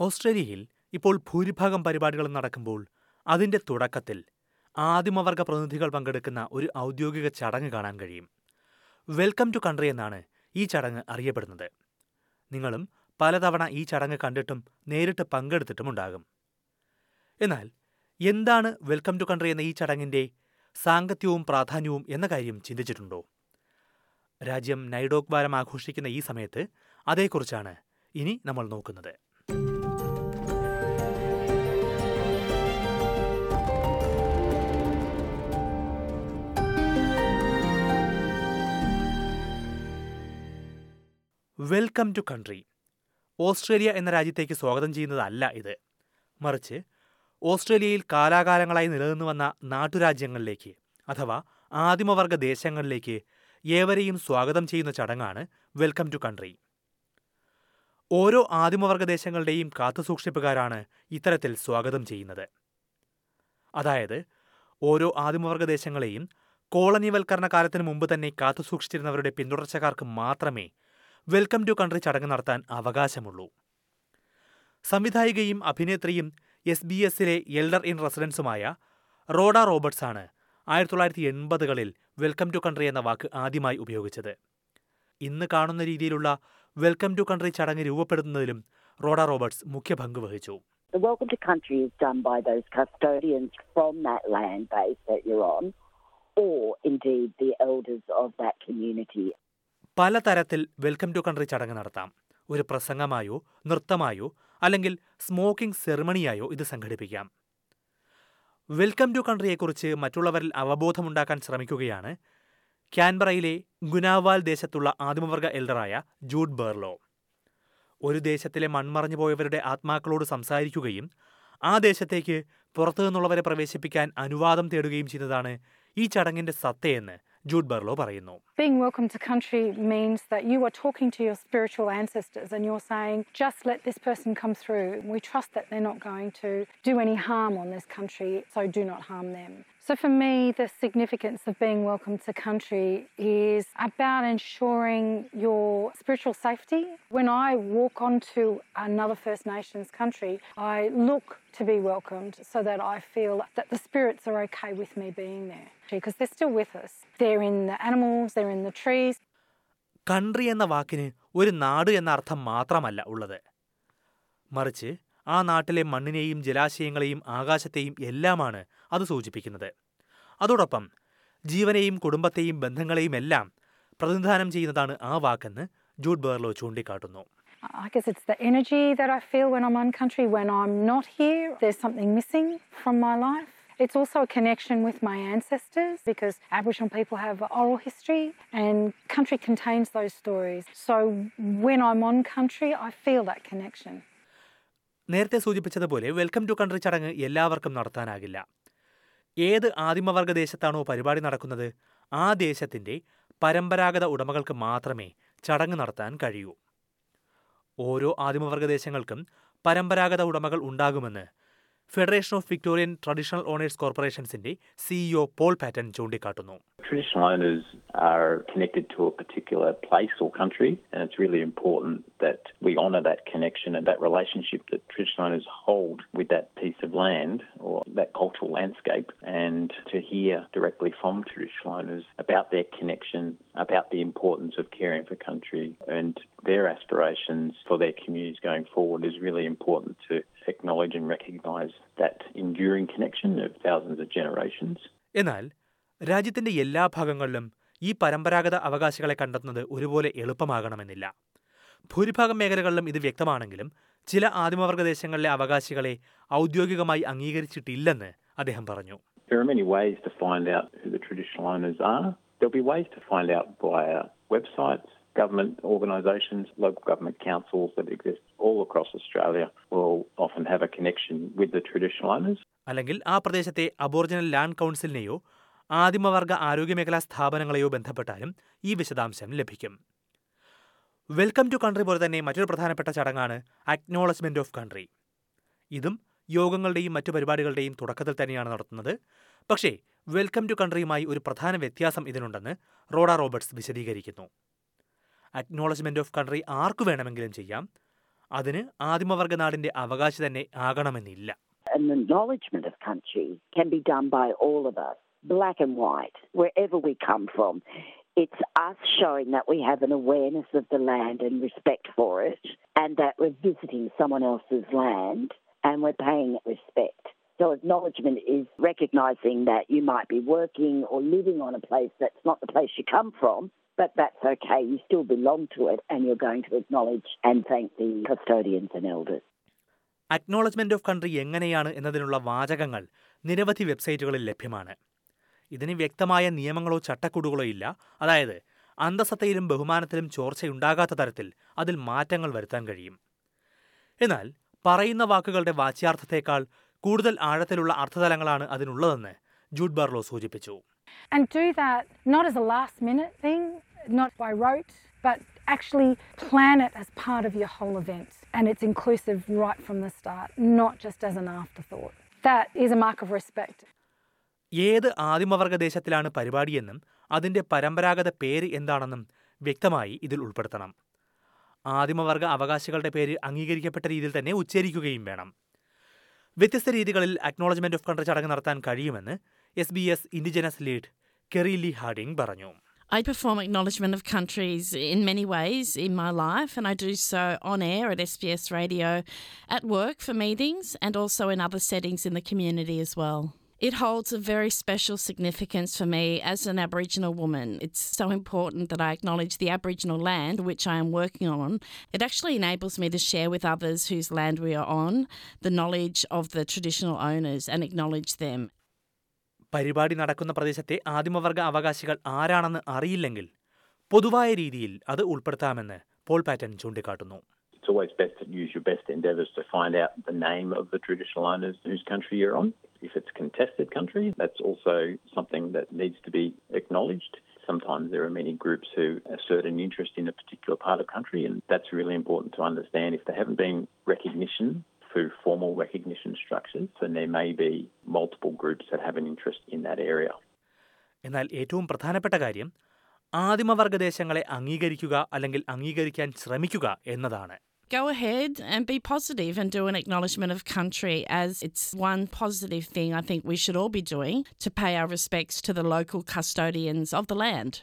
ഓസ്ട്രേലിയയിൽ ഇപ്പോൾ ഭൂരിഭാഗം പരിപാടികളും നടക്കുമ്പോൾ അതിന്റെ തുടക്കത്തിൽ ആദിമവർഗ പ്രതിനിധികൾ പങ്കെടുക്കുന്ന ഒരു ഔദ്യോഗിക ചടങ്ങ് കാണാൻ കഴിയും. വെൽക്കം ടു കൺട്രി എന്നാണ് ഈ ചടങ്ങ് അറിയപ്പെടുന്നത്. നിങ്ങളും പലതവണ ഈ ചടങ്ങ് കണ്ടിട്ടും നേരിട്ട് പങ്കെടുത്തിട്ടുമുണ്ടാകും എന്നാൽ എന്താണ് വെൽക്കം ടു കൺട്രി എന്ന ഈ ചടങ്ങിന്റെ സാങ്കത്യവും പ്രാധാന്യവും എന്ന കാര്യം ചിന്തിച്ചിട്ടുണ്ടോ? രാജ്യം നൈഡോക് വാരം ആഘോഷിക്കുന്ന ഈ സമയത്ത് അതേക്കുറിച്ചാണ് ഇനി നമ്മൾ നോക്കുന്നത്. Welcome to country. ഓസ്ട്രേലിയ എന്ന രാജ്യത്തേക്ക് സ്വാഗതം ചെയ്യുന്നതല്ല ഇത്. മറിച്ച് ഓസ്ട്രേലിയയിൽ കാലാകാലങ്ങളായി നിലനിന്നു വന്ന നാട്ടുരാജ്യങ്ങളിലേക്ക് അഥവാ ആദിമവർഗ ദേശങ്ങളിലേക്ക് ഏവരെയും സ്വാഗതം ചെയ്യുന്ന ചടങ്ങാണ് വെൽക്കം ടു കൺട്രി. ഓരോ ആദിമവർഗ ദേശങ്ങളുടെയും കാത്തുസൂക്ഷിപ്പുകാരാണ് ഇത്തരത്തിൽ സ്വാഗതം ചെയ്യുന്നത്. അതായത് ഓരോ ആദിമവർഗ ദേശങ്ങളെയും കോളനിവൽക്കരണ കാലത്തിന് മുമ്പ് തന്നെ കാത്തുസൂക്ഷിച്ചിരുന്നവരുടെ പിന്തുടർച്ചക്കാർക്ക് മാത്രമേ വെൽക്കം ടു കൺട്രി ചടങ്ങ് നടത്താൻ അവകാശമുള്ളൂ. സംവിധായികയും അഭിനേത്രിയും എസ് ബി എസിലെ എൽഡർ ഇൻ റെസിഡൻസുമായ റോഡ റോബർട്സ് ആണ് ആയിരത്തി തൊള്ളായിരത്തി എൺപതുകളിൽ വെൽക്കം ടു കൺട്രി എന്ന വാക്ക് ആദ്യമായി ഉപയോഗിച്ചത്. ഇന്ന് കാണുന്ന രീതിയിലുള്ള വെൽക്കം ടു കൺട്രി ചടങ്ങ് രൂപപ്പെടുത്തുന്നതിലും റോഡ റോബർട്സ് മുഖ്യ പങ്ക് വഹിച്ചു. The welcome to country is done by those custodians from that land base that you're on, or indeed the elders of that community. പലതരത്തിൽ വെൽക്കം ടു കൺട്രി ചടങ്ങ് നടത്താം. ഒരു പ്രസംഗമായോ നൃത്തമായോ അല്ലെങ്കിൽ സ്മോക്കിംഗ് സെറിമണിയായോ ഇത് സംഘടിപ്പിക്കാം. വെൽക്കം ടു കൺട്രിയെക്കുറിച്ച് മറ്റുള്ളവരിൽ അവബോധമുണ്ടാക്കാൻ ശ്രമിക്കുകയാണ് ക്യാൻബറയിലെ ഗുനാവാൽ ദേശത്തുള്ള ആദിമവർഗ എൽഡറായ ജൂഡ് ബേർലോ. ഒരു ദേശത്തിലെ മൺമറഞ്ഞു പോയവരുടെ ആത്മാക്കളോട് സംസാരിക്കുകയും ആ ദേശത്തേക്ക് പുറത്തു നിന്നുള്ളവരെ പ്രവേശിപ്പിക്കാൻ അനുവാദം തേടുകയും ചെയ്തതാണ് ഈ ചടങ്ങിന്റെ സത്തയെന്ന് ജൂഡ് ബെർലോ പറയുന്നു Being welcome to country means that you are talking to your spiritual ancestors and you're saying, just let this person come through. We trust that they're not going to do any harm on this country, so do not harm them. So for me, the significance of being welcome to country is about ensuring your spiritual safety. When I walk onto another First Nations country, I look to be welcomed so that I feel that the spirits are okay with me being there because they're still with us. They're in the animals, they're in the trees. Country എന്ന വാക്കിന് ഒരു നാട് എന്ന അർത്ഥം മാത്രമല്ല ഉള്ളത് മറിച്ച് ആ നാട്ടിലെ മണ്ണിനെയും ജലാശയങ്ങളെയും ആകാശത്തെയും എല്ലാമാണ് അത് സൂചിപ്പിക്കുന്നത് അതോടൊപ്പം ജീവനെയും കുടുംബത്തെയും ബന്ധങ്ങളെയും എല്ലാം പ്രതിനിധാനം ചെയ്യുന്നതാണ് ആ വാക്കെന്ന് ജൂഡ് ബേർലോ ചൂണ്ടിക്കാട്ടുന്നു I guess it's the energy that I feel when I'm on country. When I'm not here, there's something missing from my life. It's also a connection with my ancestors because Aboriginal people have oral history and country contains those stories. So when I'm on country, I feel that connection. നേരത്തെ സൂചിപ്പിച്ചതുപോലെ welcome to country ചടങ്ങ് എല്ലാവർക്കും നടത്താനാകില്ല ഏത് ആദിമവർഗ ദേശത്താണോ പരിപാടി നടക്കുന്നത് ആ ദേശത്തിന്റെ പരമ്പരാഗത ഉടമകൾക്ക് മാത്രമേ ചടങ്ങ് നടത്താൻ കഴിയൂ. ഓരോ ആദിമവർഗ ദേശങ്ങൾക്കും പരമ്പരാഗത ഉടമകൾ ഉണ്ടാകുമെന്ന് federation of Victorian traditional owners കോർപ്പറേഷൻസിന്റെ CEO Paul Paton ചൂണ്ടിക്കാട്ടുന്നു Traditional owners are connected to a particular place or country, and it's really important that we honour that connection and that relationship that traditional owners hold with that piece of land or that cultural landscape, and to hear directly from traditional owners about their connection, about the importance of caring for country, and their aspirations for their communities going forward is really important to acknowledge and recognise that enduring connection of thousands of generations. എന്നാൽ രാജ്യത്തിന്റെ എല്ലാ ഭാഗങ്ങളിലും ഈ പരമ്പരാഗത അവകാശികളെ കണ്ടെത്തുന്നത് ഒരുപോലെ എളുപ്പമാകണമെന്നില്ല ഭൂരിഭാഗം മേഖലകളിലും ഇത് വ്യക്തമാണെങ്കിലും ചില ആദിമവർഗ ദേശങ്ങളിലെ അവകാശികളെ ഔദ്യോഗികമായി അംഗീകരിച്ചിട്ടില്ലെന്ന് അദ്ദേഹം പറഞ്ഞു There are many ways to find out who the traditional owners are. There'll be ways to find out via websites, government organisations, local government councils that exist all across Australia will often have a connection with the traditional owners. അല്ലെങ്കിൽ ആ പ്രദേശത്തെ Aboriginal land കൗൺസിലിനെയോ ആദിമവർഗ ആരോഗ്യമേഖലാ സ്ഥാപനങ്ങളെയോ ബന്ധപ്പെട്ടാലും ഈ വിശദാംശം ലഭിക്കും. Welcome to country പോലെ തന്നെ മറ്റൊരു പ്രധാനപ്പെട്ട ചടങ്ങാണ് അക്നോളജ്മെന്റ് ഓഫ് കൺട്രി ഇതും യോഗങ്ങളുടെയും മറ്റു പരിപാടികളുടെയും തുടക്കത്തിൽ തന്നെയാണ് നടത്തുന്നത്. പക്ഷേ വെൽക്കം ടു കൺട്രിയുമായി ഒരു പ്രധാന വ്യത്യാസം ഇതിനുണ്ടെന്ന് റോഡ റോബർട്സ് വിശദീകരിക്കുന്നു. അക്നോളജ്മെന്റ് ഓഫ് കൺട്രി ആർക്കു വേണമെങ്കിലും ചെയ്യാം അതിന് ആദിമവർഗ നാടിന്റെ അവകാശി തന്നെ ആകണമെന്നില്ല An acknowledgement of country can be done by us, black and white, wherever we come from. It's us showing that we have an awareness of the land and respect for it, and that we're visiting someone else's land and we're paying it respect. So, acknowledgement is recognizing that you might be working or living on a place that's not the place you come from, but that's okay. You still belong to it, and you're going to acknowledge and thank the custodians and elders. Acknowledgement of country എങ്ങനെയാണ് എന്നതിനുള്ള വാചകങ്ങൾ നിരവധി വെബ്സൈറ്റുകളിൽ ലഭ്യമാണ് ഇതിന് വ്യക്തമായ നിയമങ്ങളോ ചട്ടക്കൂടുകളോ ഇല്ല അതായത് അന്തസത്തയിലും ബഹുമാനത്തിലും ചോർച്ചയുണ്ടാകാത്ത തരത്തിൽ അതിൽ മാറ്റങ്ങൾ വരുത്താൻ കഴിയും എന്നാൽ പറയുന്ന വാക്കുകളുടെ വാച്യാർത്ഥത്തേക്കാൾ കൂടുതൽ ആഴത്തിലുള്ള അർത്ഥതലങ്ങളാണ് അതിനുള്ളതെന്ന് ജൂഡ് ബാർലോ സൂചിപ്പിച്ചു And do that not as a last minute thing, not by rote, but actually plan it as part of your whole event. And it's inclusive right from the start, not just as an afterthought. That is a mark of respect. ഏത് ആദിമവർഗ ദേശത്തിലാണ് പരിപാടിയെന്നും അതിന്റെ പരമ്പരാഗത പേര് എന്താണെന്നും വ്യക്തമായി ഇതിൽ ഉൾപ്പെടുത്തണം ആദിമവർഗ അവകാശികളുടെ പേര് അംഗീകരിക്കപ്പെട്ട രീതിയിൽ തന്നെ ഉച്ചരിക്കുകയും വേണം വ്യത്യസ്ത രീതികളിൽ അക്നോളജ്മെന്റ് ഓഫ് കൺട്രി ചടങ്ങ് നടത്താൻ കഴിയുമെന്ന് S B S indigenous lead Kerry Lee Harding പറഞ്ഞു I perform acknowledgement of countries in many ways in my life, and I do so on air at SBS Radio, at work for meetings, and also in other settings in the community as well. It holds a very special significance for me as an Aboriginal woman. It's so important that I acknowledge the Aboriginal land which I am working on. It actually enables me to share with others whose land we are on the knowledge of the traditional owners and acknowledge them. പരിപാടി നടക്കുന്ന പ്രദേശത്തെ ആദിമവർഗ അവകാശികൾ ആരാണെന്ന് അറിയില്ലെങ്കിൽ പൊതുവായ രീതിയിൽ അത് ഉൾപ്പെടുത്താമെന്ന് Paul Paton ചൂണ്ടിക്കാട്ടുന്നു It's always best to use your best endeavours to find out the name of the traditional owners whose country you're on. If it's contested country, that's also something that needs to be acknowledged. Sometimes there are many groups who assert an interest in a particular part of country, and that's really important to understand. If there haven't been recognition through formal recognition structures, then there may be multiple groups that have an interest in that area. എന്നാൽ ഏറ്റവും പ്രധാനപ്പെട്ട കാര്യം ആദിമവർഗ ദേശങ്ങളെ അംഗീകരിക്കുക അല്ലെങ്കിൽ അംഗീകരിക്കാൻ ശ്രമിക്കുക എന്നതാണ് go ahead and be positive and do an acknowledgement of country as it's one positive thing I think we should all be doing to pay our respects to the local custodians of the land.